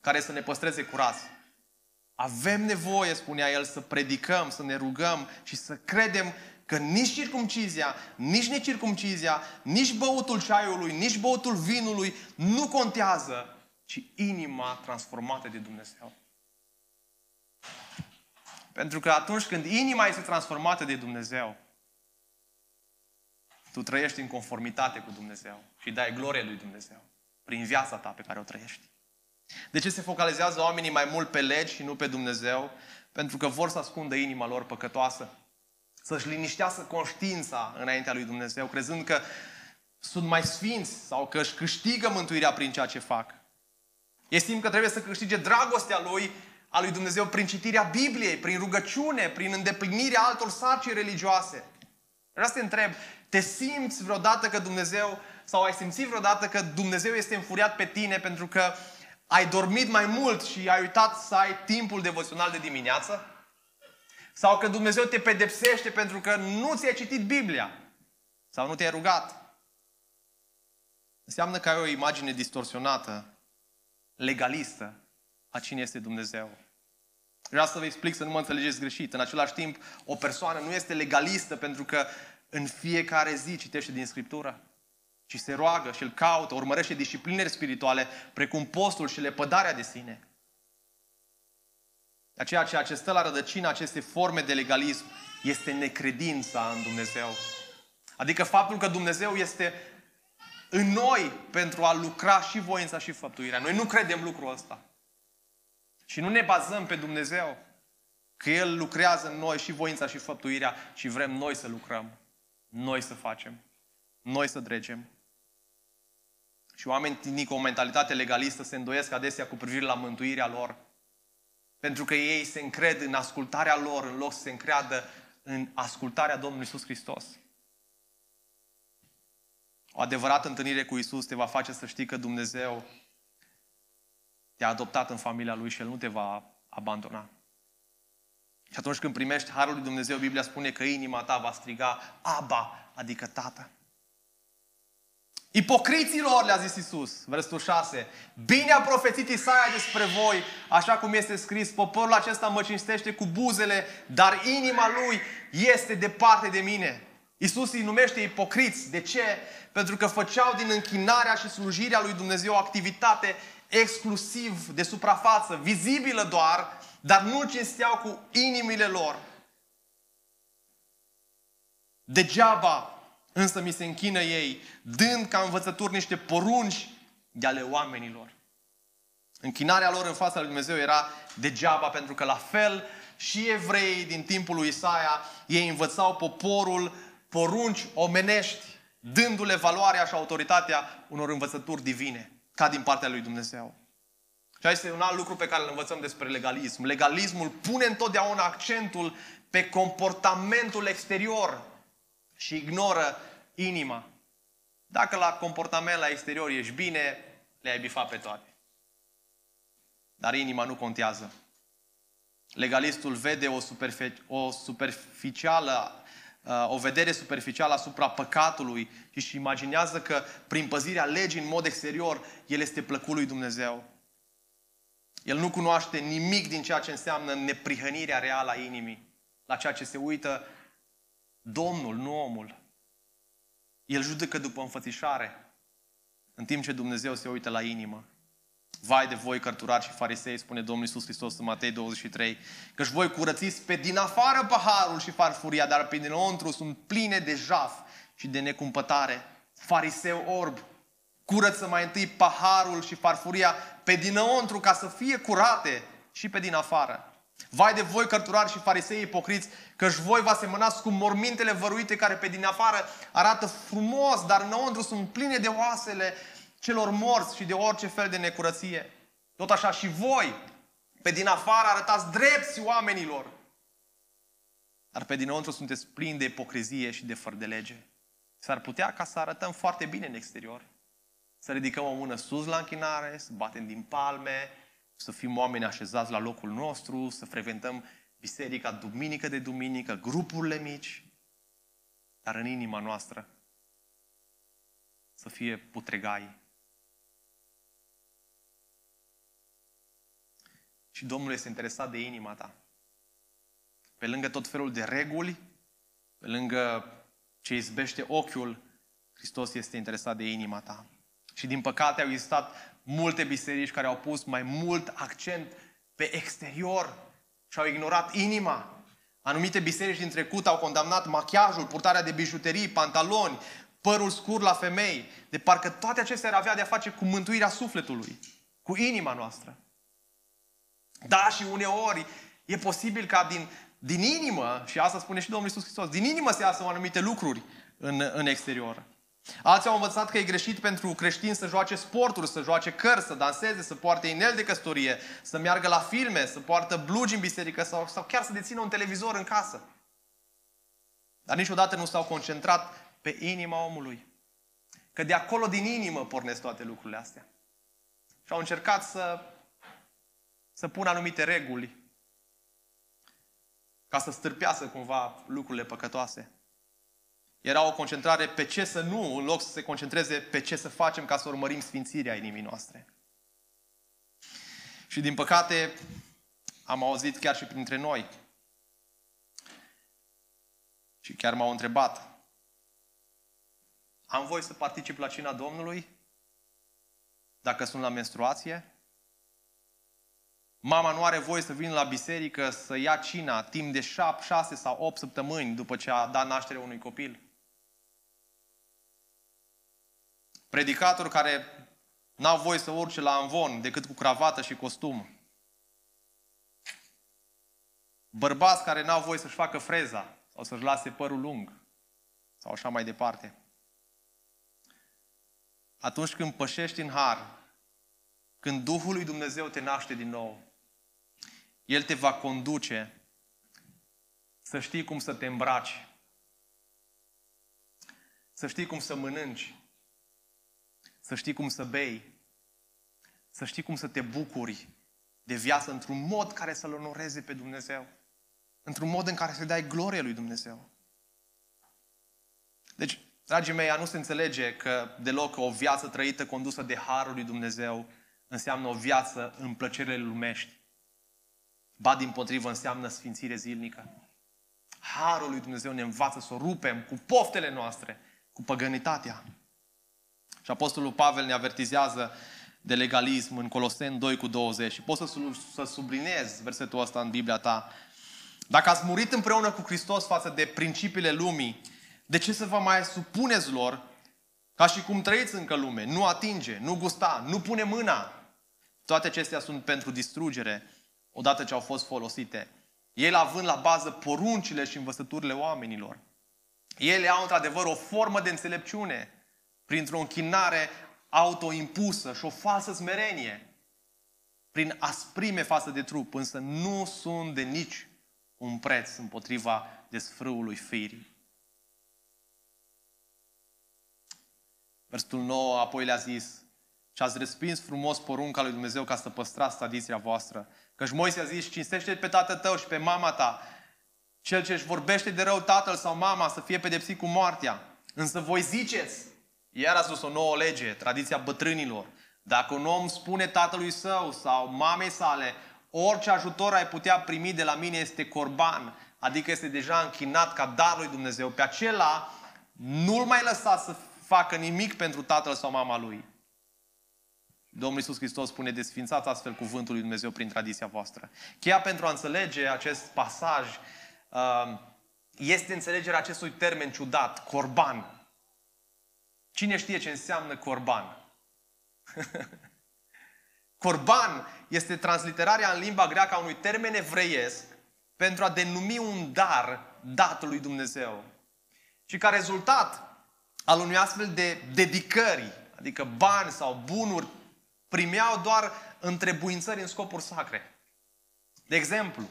care să ne păstreze curați. Avem nevoie, spunea el, să predicăm, să ne rugăm și să credem că nici circumcizia, nici necircumcizia, nici băutul ceaiului, nici băutul vinului nu contează, ci inima transformată de Dumnezeu. Pentru că atunci când inima este transformată de Dumnezeu, tu trăiești în conformitate cu Dumnezeu și dai glorie lui Dumnezeu prin viața ta pe care o trăiești. De ce se focalizează oamenii mai mult pe legi și nu pe Dumnezeu? Pentru că vor să ascundă inima lor păcătoasă, să-și liniștească conștiința înaintea lui Dumnezeu, crezând că sunt mai sfinți sau că își câștigă mântuirea prin ceea ce fac. Ei simt că trebuie să câștige dragostea lui, a lui Dumnezeu, prin citirea Bibliei, prin rugăciune, prin îndeplinirea altor sarcini religioase. Vreau să te întreb, te simți vreodată că Dumnezeu, sau ai simțit vreodată că Dumnezeu este înfuriat pe tine pentru că ai dormit mai mult și ai uitat să ai timpul devoțional de dimineață? Sau că Dumnezeu te pedepsește pentru că nu ți-ai citit Biblia? Sau nu te-ai rugat? Înseamnă că ai o imagine distorsionată, legalistă, a cine este Dumnezeu. Vreau să vă explic să nu mă înțelegeți greșit. În același timp, o persoană nu este legalistă pentru că în fiecare zi citește din Scriptură și se roagă și îl caută, urmărește disciplinele spirituale, precum postul și lepădarea de sine. De aceea, ceea ce stă la rădăcina acestei forme de legalism este necredința în Dumnezeu. Adică faptul că Dumnezeu este în noi pentru a lucra și voința și făptuirea. Noi nu credem lucrul ăsta. Și nu ne bazăm pe Dumnezeu că El lucrează în noi și voința și făptuirea și vrem noi să lucrăm, noi să facem, noi să dregem. Și oamenii cu o mentalitate legalistă se îndoiesc adesea cu privire la mântuirea lor. Pentru că ei se încred în ascultarea lor în loc să se încreadă în ascultarea Domnului Isus Hristos. O adevărată întâlnire cu Isus te va face să știi că Dumnezeu te-a adoptat în familia Lui și El nu te va abandona. Și atunci când primești Harul lui Dumnezeu, Biblia spune că inima ta va striga Aba, adică Tată. Ipocriților, le-a zis Isus, versetul 6, bine a profețit Isaia despre voi, așa cum este scris, poporul acesta mă cinstește cu buzele, dar inima lui este departe de mine. Isus îi numește ipocriți. De ce? Pentru că făceau din închinarea și slujirea lui Dumnezeu o activitate exclusiv de suprafață, vizibilă doar, dar nu cinsteau cu inimile lor. Degeaba însă mi se închină ei, dând ca învățături niște porunci de ale oamenilor. Închinarea lor în fața lui Dumnezeu era degeaba, pentru că la fel și evrei din timpul lui Isaia, ei învățau poporul porunci omenești, dându-le valoarea și autoritatea unor învățături divine, ca din partea lui Dumnezeu. Și este un alt lucru pe care îl învățăm despre legalism. Legalismul pune întotdeauna accentul pe comportamentul exterior și ignoră inima. Dacă la comportament, la exterior ești bine, le-ai bifat pe toate. Dar inima nu contează. Legalistul vede o, superfe- o superficială o vedere superficială asupra păcatului și își imaginează că prin păzirea legii în mod exterior, el este plăcut lui Dumnezeu. El nu cunoaște nimic din ceea ce înseamnă neprihănirea reală a inimii, la ceea ce se uită Domnul, nu omul. El judecă după înfățișare, în timp ce Dumnezeu se uită la inimă. Vai de voi, cărturari și farisei, spune Domnul Iisus Hristos în Matei 23, căci voi curățiți pe din afară paharul și farfuria, dar pe dinăuntru sunt pline de jaf și de necumpătare. Fariseu orb, curăță mai întâi paharul și farfuria pe dinăuntru ca să fie curate și pe din afară. Vai de voi, cărturari și farisei ipocriți, căci voi vă asemănați cu mormintele văruite care pe din afară arată frumos, dar înăuntru sunt pline de oasele celor morți și de orice fel de necurăție. Tot așa și voi, pe din afară, arătați drepți oamenilor, dar pe dinăuntru sunteți plini de ipocrizie și de fără de lege. S-ar putea ca să arătăm foarte bine în exterior, să ridicăm o mână sus la închinare, să batem din palme, să fim oameni așezați la locul nostru, să frecventăm biserica duminică de duminică, grupurile mici, dar în inima noastră să fie putregai. Și Domnul este interesat de inima ta. Pe lângă tot felul de reguli, pe lângă ce izbește ochiul, Hristos este interesat de inima ta. Și din păcate au existat multe biserici care au pus mai mult accent pe exterior și au ignorat inima. Anumite biserici din trecut au condamnat machiajul, purtarea de bijuterii, pantaloni, părul scur la femei, de parcă toate acestea ar avea de a face cu mântuirea sufletului, cu inima noastră. Da, și uneori e posibil ca din, din inimă, și asta spune și Domnul Iisus Hristos, din inimă se iasă anumite lucruri în, în exterior. Alții au învățat că e greșit pentru creștini să joace sporturi, să joace cărți, să danseze, să poarte inel de căsătorie, să meargă la filme, să poartă blugi în biserică sau, sau chiar să dețină un televizor în casă. Dar niciodată nu s-au concentrat pe inima omului. Că de acolo din inimă pornesc toate lucrurile astea. Și au încercat să, să pună anumite reguli ca să stârpească cumva lucrurile păcătoase. Era o concentrare pe ce să nu, în loc să se concentreze pe ce să facem ca să urmărim sfințirea inimii noastre. Și din păcate, am auzit chiar și printre noi. Și chiar m-au întrebat. Am voie să particip la cina Domnului? Dacă sunt la menstruație? Mama nu are voie să vină la biserică să ia cina timp de 7, 6 sau 8 săptămâni după ce a dat naștere unui copil. Predicatori care n-au voie să urce la învon decât cu cravată și costum. Bărbați care n-au voie să-și facă freza sau să-și lase părul lung sau așa mai departe. Atunci când pășești în har, când Duhul lui Dumnezeu te naște din nou, El te va conduce să știi cum să te îmbraci, să știi cum să mănânci, să știi cum să bei, să știi cum să te bucuri de viață într-un mod care să-L onoreze pe Dumnezeu, într-un mod în care să dai glorie lui Dumnezeu. Deci, dragii mei, ea nu se înțelege că deloc o viață trăită condusă de Harul lui Dumnezeu înseamnă o viață în plăcerile lumești. Ba, din potrivă, înseamnă sfințire zilnică. Harul lui Dumnezeu ne învață să o rupem cu poftele noastre, cu păgănitatea. Și Apostolul Pavel ne avertizează de legalism în Coloseni 2 cu 20. Și poți să, să subliniez versetul ăsta în Biblia ta. Dacă ați murit împreună cu Hristos față de principiile lumii, de ce să vă mai supuneți lor ca și cum trăiți încă lume? Nu atinge, nu gusta, nu pune mâna. Toate acestea sunt pentru distrugere odată ce au fost folosite. El având la bază poruncile și învățăturile oamenilor. Ele au într-adevăr o formă de înțelepciune printr-o închinare autoimpusă și o falsă smerenie, prin asprime față de trup, însă nu sunt de nici un preț împotriva desfrâului firii. Versetul 9 apoi le-a zis, și ați respins frumos porunca lui Dumnezeu ca să păstrați tradiția voastră. Căci Moise a zis, cinstește pe tatăl tău și pe mama ta. Cel ce își vorbește de rău tatăl sau mama să fie pedepsit cu moartea. Însă voi ziceți, iar a spus o nouă lege, tradiția bătrânilor. Dacă un om spune tatălui său sau mamei sale, orice ajutor ai putea primi de la mine este corban, adică este deja închinat ca dar lui Dumnezeu, pe acela nu-l mai lăsa să facă nimic pentru tatăl sau mama lui. Domnul Iisus Hristos spune, desfințați astfel cuvântul lui Dumnezeu prin tradiția voastră. Cheia pentru a înțelege acest pasaj uh, este înțelegerea acestui termen ciudat, corban. Cine știe ce înseamnă corban? [LAUGHS] corban este transliterarea în limba greacă a unui termen evreiesc pentru a denumi un dar dat lui Dumnezeu. Și ca rezultat al unui astfel de dedicări, adică bani sau bunuri, primeau doar întrebuințări în scopuri sacre. De exemplu,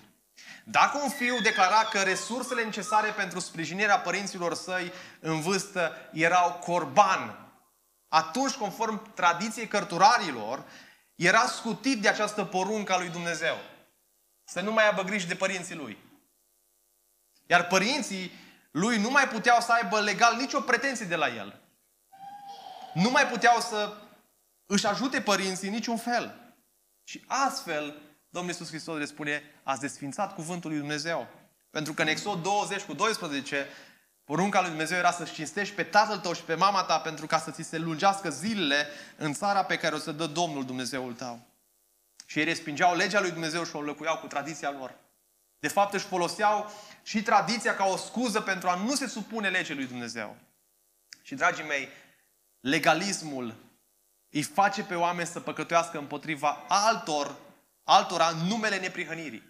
dacă un fiu declara că resursele necesare pentru sprijinirea părinților săi în vârstă erau corban, atunci, conform tradiției cărturarilor, era scutit de această poruncă a lui Dumnezeu. Să nu mai aibă grijă de părinții lui. Iar părinții lui nu mai puteau să aibă legal nicio pretenție de la el. Nu mai puteau să își ajute părinții niciun fel. Și astfel, Domnul Iisus Hristos le spune, ați desfințat cuvântul lui Dumnezeu. Pentru că în Exod 20 cu 12, porunca lui Dumnezeu era să-și cinstești pe tatăl tău și pe mama ta pentru ca să ți se lungească zilele în țara pe care o să dă Domnul Dumnezeul tău. Și ei respingeau legea lui Dumnezeu și o înlăcuiau cu tradiția lor. De fapt își foloseau și tradiția ca o scuză pentru a nu se supune legii lui Dumnezeu. Și, dragii mei, legalismul îi face pe oameni să păcătuiască împotriva altor, altora în numele neprihănirii.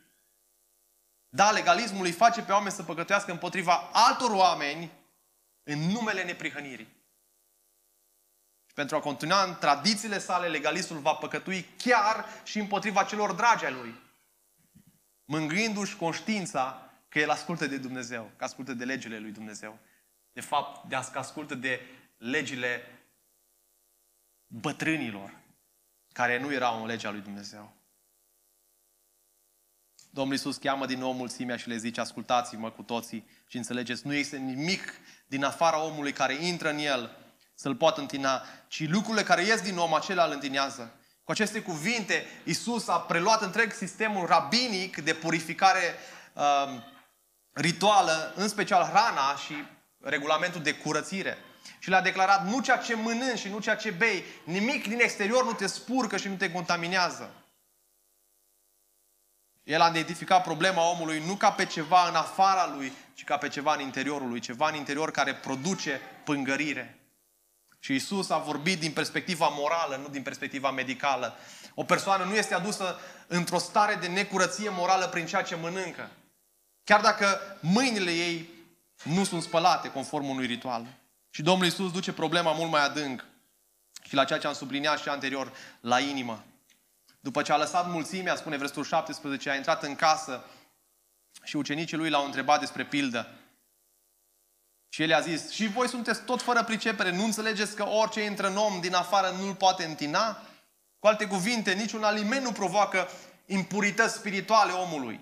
Da, legalismul îi face pe oameni să păcătuiască împotriva altor oameni în numele neprihănirii. Și pentru a continua în tradițiile sale, legalistul va păcătui chiar și împotriva celor dragi ai lui. Mângâindu-și conștiința că el ascultă de Dumnezeu, că ascultă de legile lui Dumnezeu. De fapt, de a că ascultă de legile bătrânilor, care nu erau în legea lui Dumnezeu. Domnul Iisus cheamă din nou mulțimea și le zice, ascultați-mă cu toții și înțelegeți, nu este nimic din afara omului care intră în el să-l poată întina, ci lucrurile care ies din om, acelea îl întinează. Cu aceste cuvinte, Iisus a preluat întreg sistemul rabinic de purificare uh, rituală, în special hrana și regulamentul de curățire. Și le-a declarat, nu ceea ce mănânci și nu ceea ce bei, nimic din exterior nu te spurcă și nu te contaminează. El a identificat problema omului nu ca pe ceva în afara lui, ci ca pe ceva în interiorul lui, ceva în interior care produce pângărire. Și Isus a vorbit din perspectiva morală, nu din perspectiva medicală. O persoană nu este adusă într-o stare de necurăție morală prin ceea ce mănâncă. Chiar dacă mâinile ei nu sunt spălate conform unui ritual. Și Domnul Isus duce problema mult mai adânc și la ceea ce am subliniat și anterior, la inimă. După ce a lăsat mulțimea, spune versetul 17, a intrat în casă și ucenicii lui l-au întrebat despre pildă. Și el a zis, și voi sunteți tot fără pricepere, nu înțelegeți că orice intră în om din afară nu-l poate întina? Cu alte cuvinte, niciun aliment nu provoacă impurități spirituale omului.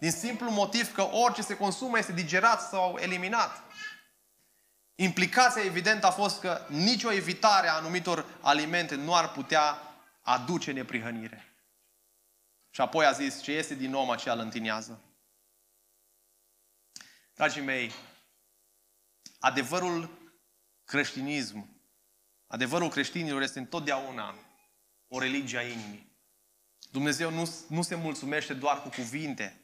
Din simplu motiv că orice se consumă este digerat sau eliminat. Implicația evidentă a fost că nicio evitare a anumitor alimente nu ar putea aduce neprihănire. Și apoi a zis, ce este din om aceea îl întinează. Dragii mei, adevărul creștinism, adevărul creștinilor este întotdeauna o religie a inimii. Dumnezeu nu, nu se mulțumește doar cu cuvinte.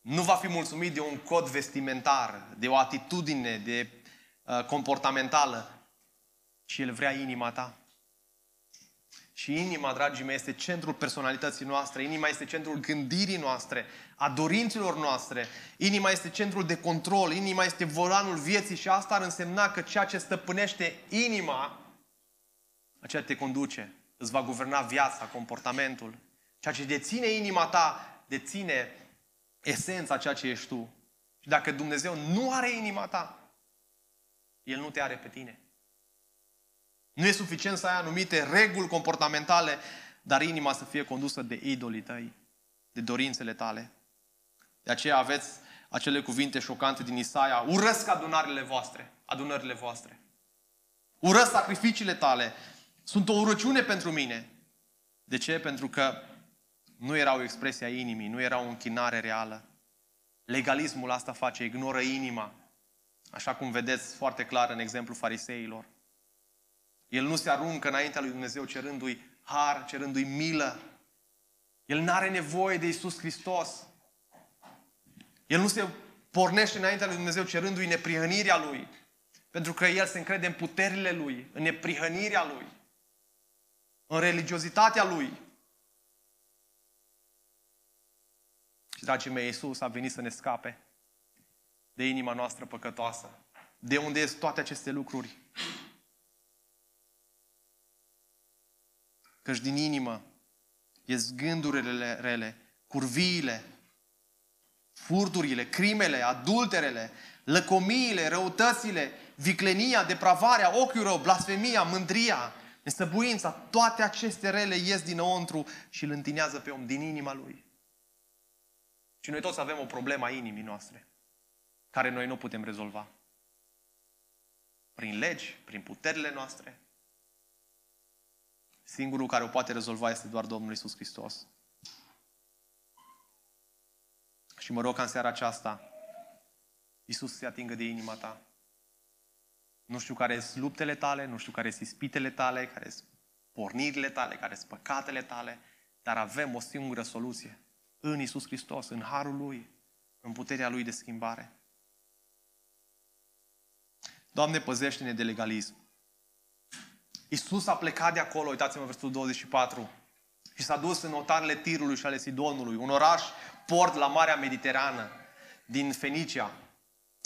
Nu va fi mulțumit de un cod vestimentar, de o atitudine, de uh, comportamentală, ci El vrea inima ta. Și inima, dragii mei, este centrul personalității noastre, inima este centrul gândirii noastre, a dorințelor noastre, inima este centrul de control, inima este volanul vieții și asta ar însemna că ceea ce stăpânește inima, aceea te conduce, îți va guverna viața, comportamentul. Ceea ce deține inima ta, deține esența ceea ce ești tu. Și dacă Dumnezeu nu are inima ta, El nu te are pe tine. Nu e suficient să ai anumite reguli comportamentale, dar inima să fie condusă de idolii tăi, de dorințele tale. De aceea aveți acele cuvinte șocante din Isaia, urăsc adunările voastre, adunările voastre. Urăsc sacrificiile tale, sunt o urăciune pentru mine. De ce? Pentru că nu era o expresie a inimii, nu era o închinare reală. Legalismul asta face, ignoră inima. Așa cum vedeți foarte clar în exemplu fariseilor. El nu se aruncă înaintea lui Dumnezeu cerându-i har, cerându-i milă. El nu are nevoie de Isus Hristos. El nu se pornește înaintea lui Dumnezeu cerându-i neprihănirea lui. Pentru că el se încrede în puterile lui, în neprihănirea lui, în religiozitatea lui. Și, dragii mei, Iisus a venit să ne scape de inima noastră păcătoasă. De unde sunt toate aceste lucruri? Căci din inimă ies gândurile rele, curviile, furturile, crimele, adulterele, lăcomiile, răutățile, viclenia, depravarea, ochiul rău, blasfemia, mândria, nesăbuința, toate aceste rele ies dinăuntru și îl întinează pe om din inima lui. Și noi toți avem o problemă a inimii noastre, care noi nu putem rezolva. Prin legi, prin puterile noastre. Singurul care o poate rezolva este doar Domnul Isus Hristos. Și mă rog ca în seara aceasta Isus să se atingă de inima ta. Nu știu care sunt luptele tale, nu știu care sunt ispitele tale, care sunt pornirile tale, care sunt păcatele tale, dar avem o singură soluție. În Isus Hristos, în Harul Lui, în puterea Lui de schimbare. Doamne, păzește-ne de legalism. Isus a plecat de acolo, uitați-mă versetul 24, și s-a dus în otarele Tirului și ale Sidonului, un oraș port la Marea Mediterană din Fenicia,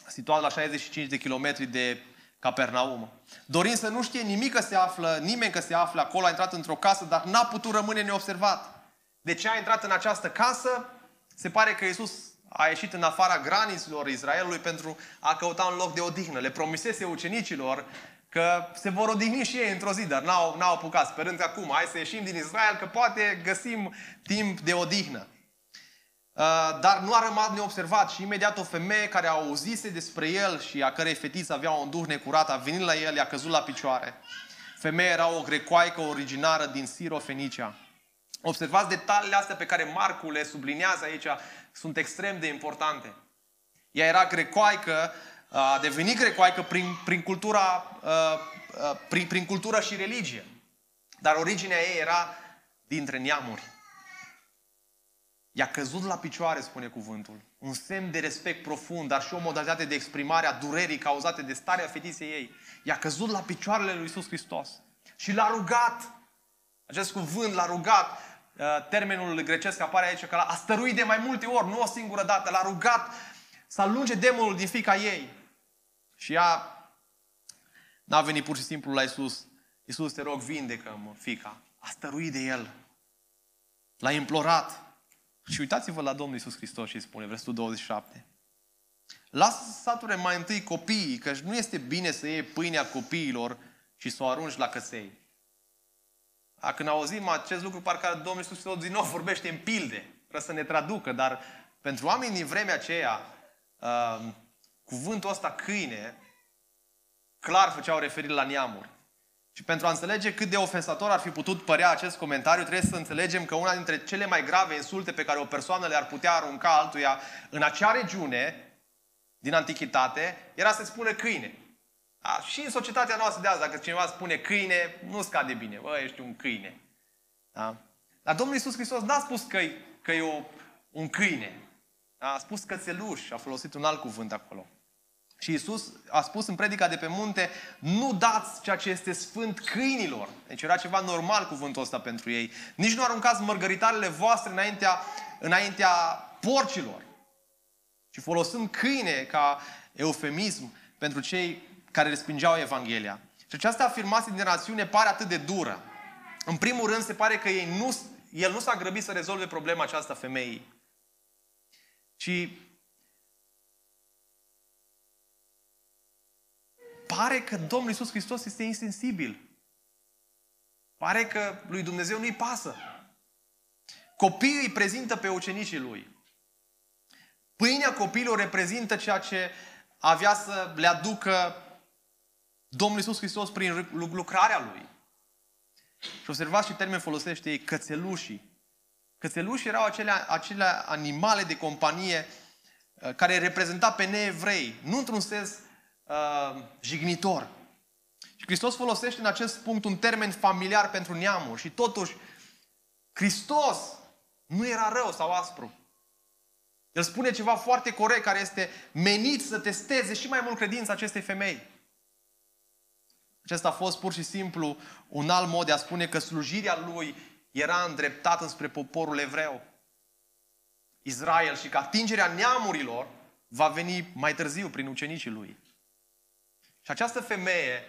situat la 65 de kilometri de Capernaum. Dorind să nu știe nimic că se află, nimeni că se află acolo, a intrat într-o casă, dar n-a putut rămâne neobservat. De ce a intrat în această casă? Se pare că Iisus a ieșit în afara graniților Israelului pentru a căuta un loc de odihnă. Le promisese ucenicilor că se vor odihni și ei într-o zi, dar n-au, n-au apucat, sperând că acum, hai să ieșim din Israel, că poate găsim timp de odihnă. Uh, dar nu a rămas neobservat și imediat o femeie care a auzise despre el și a cărei fetiță avea un duh necurat, a venit la el, i-a căzut la picioare. Femeia era o grecoaică originară din Siro, Fenicia. Observați detaliile astea pe care Marcu le sublinează aici, sunt extrem de importante. Ea era grecoaică, a devenit grecoaică prin, prin, cultura, prin, prin cultură și religie. Dar originea ei era dintre neamuri. I-a căzut la picioare, spune cuvântul. Un semn de respect profund, dar și o modalitate de exprimare a durerii cauzate de starea fetiței ei. I-a căzut la picioarele lui Isus Hristos. Și l-a rugat. Acest cuvânt l-a rugat. Uh, termenul grecesc apare aici că a stăruit de mai multe ori, nu o singură dată. L-a rugat să alunge demonul din fica ei. Și ea n-a venit pur și simplu la Isus. Isus, te rog, vindecă-mă, fica. A stăruit de el. L-a implorat. Și uitați-vă la Domnul Isus Hristos și spune, versetul 27. Lasă sature mai întâi copiii, că nu este bine să iei pâinea copiilor și să o arunci la căsei. A, când auzim acest lucru, parcă Domnul Iisus Hristos din nou vorbește în pilde. Vreau să ne traducă, dar pentru oamenii din vremea aceea, uh, cuvântul ăsta câine, clar făceau referire la neamuri. Și pentru a înțelege cât de ofensator ar fi putut părea acest comentariu, trebuie să înțelegem că una dintre cele mai grave insulte pe care o persoană le-ar putea arunca altuia în acea regiune din antichitate era să spună câine. Da? Și în societatea noastră de azi, dacă cineva spune câine, nu scade bine. Bă, ești un câine. Da? Dar Domnul Iisus Hristos n-a spus că, că e o, un câine. Da? A spus cățeluș, a folosit un alt cuvânt acolo. Și Isus a spus în predica de pe munte, nu dați ceea ce este sfânt câinilor. Deci era ceva normal cuvântul ăsta pentru ei. Nici nu aruncați mărgăritarele voastre înaintea, înaintea porcilor. Și folosind câine ca eufemism pentru cei care respingeau Evanghelia. Și această afirmație din rațiune pare atât de dură. În primul rând, se pare că ei nu, el nu s-a grăbit să rezolve problema aceasta femeii. Și pare că Domnul Iisus Hristos este insensibil. Pare că lui Dumnezeu nu-i pasă. Copiii îi prezintă pe ucenicii lui. Pâinea copiilor reprezintă ceea ce avea să le aducă Domnul Iisus Hristos prin lucrarea Lui. Și observați ce termen folosește ei, cățelușii. Cățelușii erau acele, acele animale de companie uh, care reprezenta pe neevrei, nu într-un sens uh, jignitor. Și Hristos folosește în acest punct un termen familiar pentru neamuri și totuși Hristos nu era rău sau aspru. El spune ceva foarte corect care este menit să testeze și mai mult credința acestei femei. Acesta a fost pur și simplu un alt mod de a spune că slujirea lui era îndreptată spre poporul evreu. Israel și că atingerea neamurilor va veni mai târziu prin ucenicii lui. Și această femeie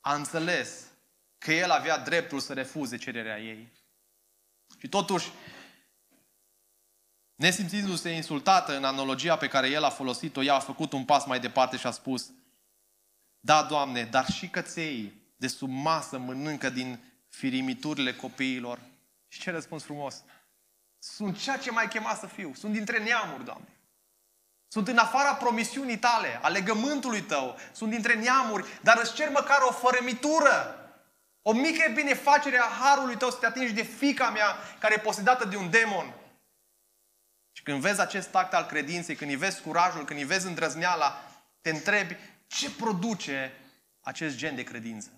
a înțeles că el avea dreptul să refuze cererea ei. Și totuși, nesimțindu-se insultată în analogia pe care el a folosit-o, ea a făcut un pas mai departe și a spus Da, Doamne, dar și căței de sub masă mănâncă din firimiturile copiilor. Și ce răspuns frumos! Sunt ceea ce mai chema să fiu. Sunt dintre neamuri, Doamne. Sunt în afara promisiunii tale, a legământului tău. Sunt dintre neamuri, dar îți cer măcar o fărămitură. O mică binefacere a harului tău să te atingi de fica mea care e posedată de un demon. Și când vezi acest act al credinței, când îi vezi curajul, când îi vezi îndrăzneala, te întrebi ce produce acest gen de credință.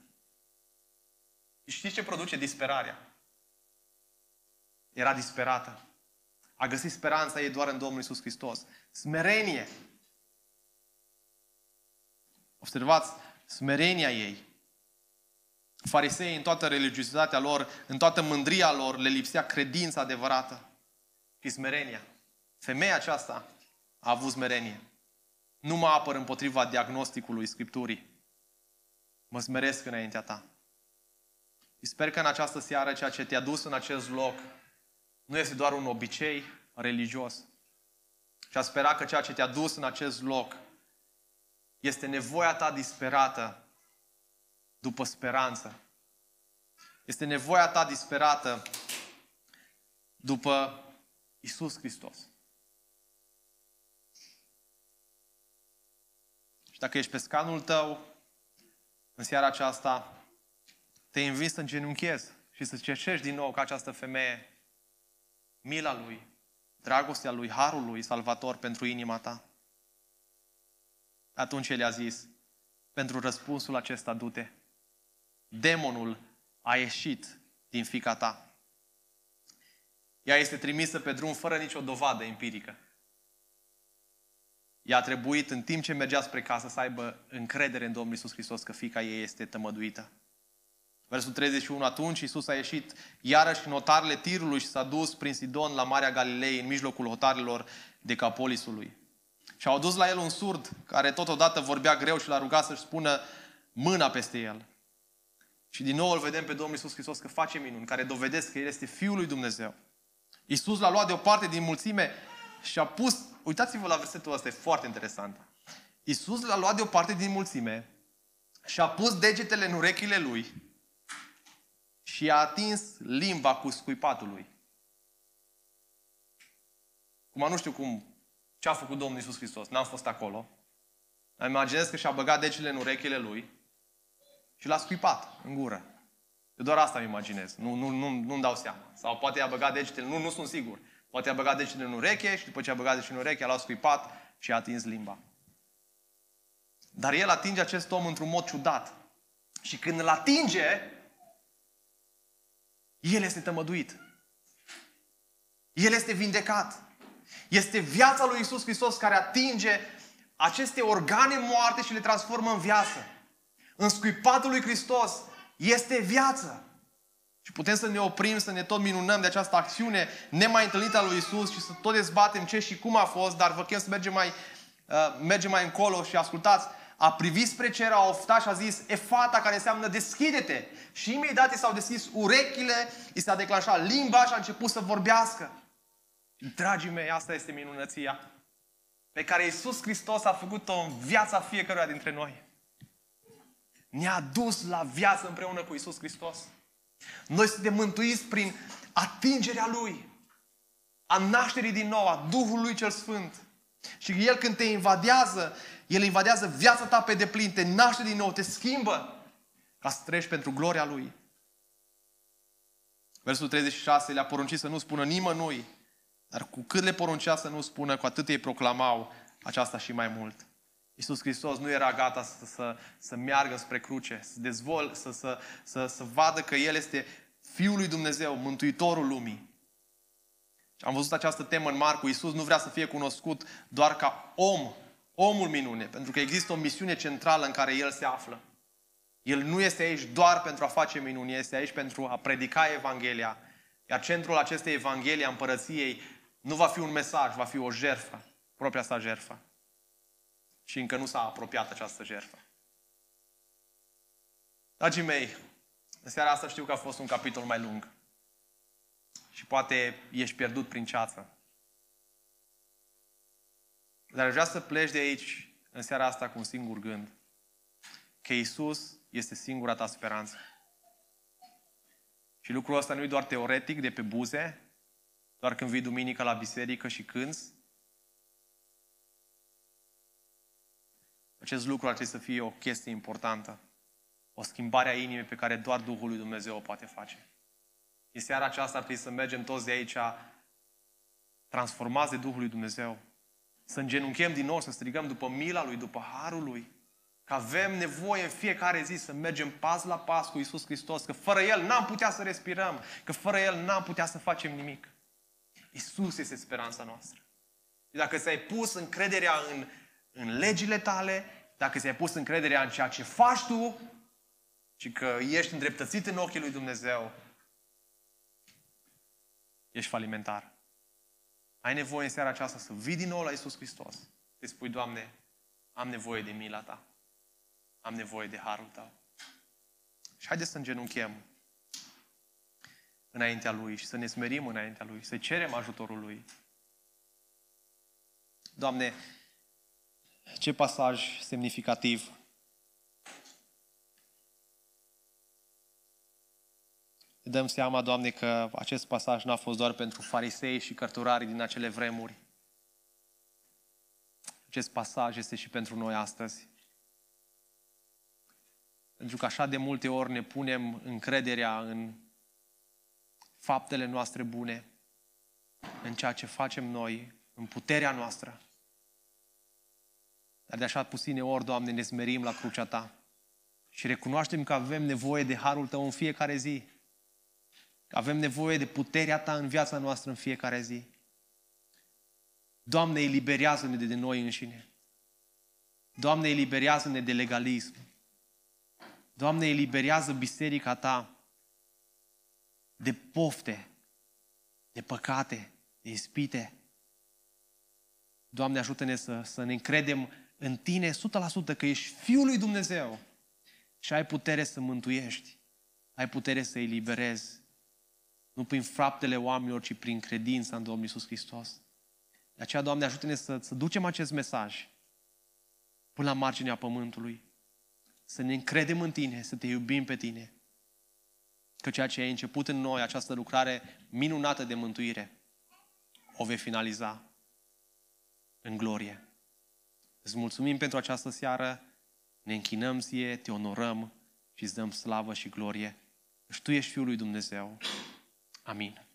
Și știți ce produce disperarea? Era disperată. A găsit speranța ei doar în Domnul Isus Hristos. Smerenie. Observați smerenia ei. Farisei în toată religiozitatea lor, în toată mândria lor, le lipsea credința adevărată și smerenia. Femeia aceasta a avut smerenie. Nu mă apăr împotriva diagnosticului Scripturii. Mă smeresc înaintea ta. Și sper că în această seară ceea ce te-a dus în acest loc nu este doar un obicei religios. Și a spera că ceea ce te-a dus în acest loc este nevoia ta disperată după speranță. Este nevoia ta disperată după Isus Hristos. Și dacă ești pe scanul tău, în seara aceasta, te invit să îngenunchezi și să cercești din nou ca această femeie mila Lui, dragostea Lui, harul Lui salvator pentru inima ta. Atunci El a zis, pentru răspunsul acesta du-te. Demonul a ieșit din fica ta. Ea este trimisă pe drum fără nicio dovadă empirică. Ea a trebuit, în timp ce mergea spre casă, să aibă încredere în Domnul Isus Hristos că fica ei este tămăduită. Versul 31, atunci Iisus a ieșit iarăși în hotarele tirului și s-a dus prin Sidon la Marea Galilei, în mijlocul hotarelor Decapolisului. Și au adus la el un surd, care totodată vorbea greu și l-a rugat să-și spună mâna peste el. Și din nou îl vedem pe Domnul Iisus Hristos că face minuni, care dovedesc că El este Fiul lui Dumnezeu. Iisus l-a luat deoparte din mulțime și a pus, uitați-vă la versetul ăsta, e foarte interesant. Iisus l-a luat deoparte din mulțime și a pus degetele în urechile lui și a atins limba cu scuipatul lui. Cum nu știu cum, ce a făcut Domnul Iisus Hristos, n-am fost acolo. Îmi imaginez că și-a băgat degetele în urechile lui și l-a scuipat în gură. Eu doar asta îmi imaginez, nu, nu, nu, nu-mi dau seama. Sau poate i-a băgat degetele, nu, nu sunt sigur. Poate i-a băgat degetele în ureche și după ce a băgat degetele în ureche, l-a scuipat și a atins limba. Dar el atinge acest om într-un mod ciudat. Și când îl atinge, el este tămăduit. El este vindecat. Este viața lui Isus Hristos care atinge aceste organe moarte și le transformă în viață. În scuipatul lui Hristos este viață. Și putem să ne oprim, să ne tot minunăm de această acțiune nemai întâlnită a lui Isus și să tot dezbatem ce și cum a fost, dar vă chem să mergem mai, uh, mergem mai încolo și ascultați a privit spre cer, a oftat și a zis efata, care înseamnă deschide-te. Și imediat i s-au deschis urechile, i s-a declanșat limba și a început să vorbească. Dragii mei, asta este minunăția pe care Iisus Hristos a făcut-o în viața fiecăruia dintre noi. Ne-a dus la viață împreună cu Iisus Hristos. Noi suntem mântuiți prin atingerea Lui, a nașterii din nou, a Duhului cel Sfânt. Și El când te invadează, El invadează viața ta pe deplin, te naște din nou, te schimbă ca să treci pentru gloria Lui. Versul 36 le-a poruncit să nu spună nimănui, dar cu cât le poruncea să nu spună, cu atât ei proclamau aceasta și mai mult. Iisus Hristos nu era gata să, să, să meargă spre cruce, să dezvol, să, să, să, să vadă că El este Fiul lui Dumnezeu, Mântuitorul lumii. Am văzut această temă în Marcu. Iisus nu vrea să fie cunoscut doar ca om, omul minune, pentru că există o misiune centrală în care El se află. El nu este aici doar pentru a face minuni, este aici pentru a predica Evanghelia. Iar centrul acestei Evanghelii a împărăției nu va fi un mesaj, va fi o jertfă, propria sa jertfă. Și încă nu s-a apropiat această jertfă. Dragii mei, în seara asta știu că a fost un capitol mai lung. Și poate ești pierdut prin ceață. Dar vreau să pleci de aici în seara asta cu un singur gând. Că Isus este singura ta speranță. Și lucrul ăsta nu e doar teoretic, de pe buze, doar când vii duminică la biserică și cânți. Acest lucru ar trebui să fie o chestie importantă. O schimbare a inimii pe care doar Duhul lui Dumnezeu o poate face. În seara aceasta ar trebui să mergem toți de aici transformați de Duhul lui Dumnezeu. Să îngenunchem din nou, să strigăm după mila Lui, după harul Lui. Că avem nevoie în fiecare zi să mergem pas la pas cu Isus Hristos, că fără El n-am putea să respirăm, că fără El n-am putea să facem nimic. Isus este speranța noastră. Și dacă ți-ai pus încrederea în, în legile tale, dacă ți-ai pus încrederea în ceea ce faci tu și că ești îndreptățit în ochii lui Dumnezeu, ești falimentar. Ai nevoie în seara aceasta să vii din nou la Isus Hristos. Să spui, Doamne, am nevoie de mila Ta. Am nevoie de harul Tău. Și haideți să îngenunchem înaintea Lui și să ne smerim înaintea Lui, să cerem ajutorul Lui. Doamne, ce pasaj semnificativ. Ne dăm seama, Doamne, că acest pasaj n-a fost doar pentru farisei și cărturarii din acele vremuri. Acest pasaj este și pentru noi astăzi. Pentru că așa de multe ori ne punem încrederea în faptele noastre bune, în ceea ce facem noi, în puterea noastră. Dar de așa puține ori, Doamne, ne smerim la crucea Ta și recunoaștem că avem nevoie de Harul Tău în fiecare zi. Că avem nevoie de puterea Ta în viața noastră în fiecare zi. Doamne, eliberează-ne de noi înșine. Doamne, eliberează-ne de legalism. Doamne, eliberează biserica Ta de pofte, de păcate, de ispite. Doamne, ajută-ne să, să ne încredem în Tine 100% că ești Fiul lui Dumnezeu și ai putere să mântuiești, ai putere să eliberezi, nu prin faptele oamenilor, ci prin credința în Domnul Iisus Hristos. De aceea, Doamne, ajută-ne să, să ducem acest mesaj până la marginea pământului, să ne încredem în Tine, să Te iubim pe Tine că ceea ce ai început în noi, această lucrare minunată de mântuire, o vei finaliza în glorie. Îți mulțumim pentru această seară, ne închinăm ție, te onorăm și îți dăm slavă și glorie. Și Tu ești Fiul lui Dumnezeu. Amin.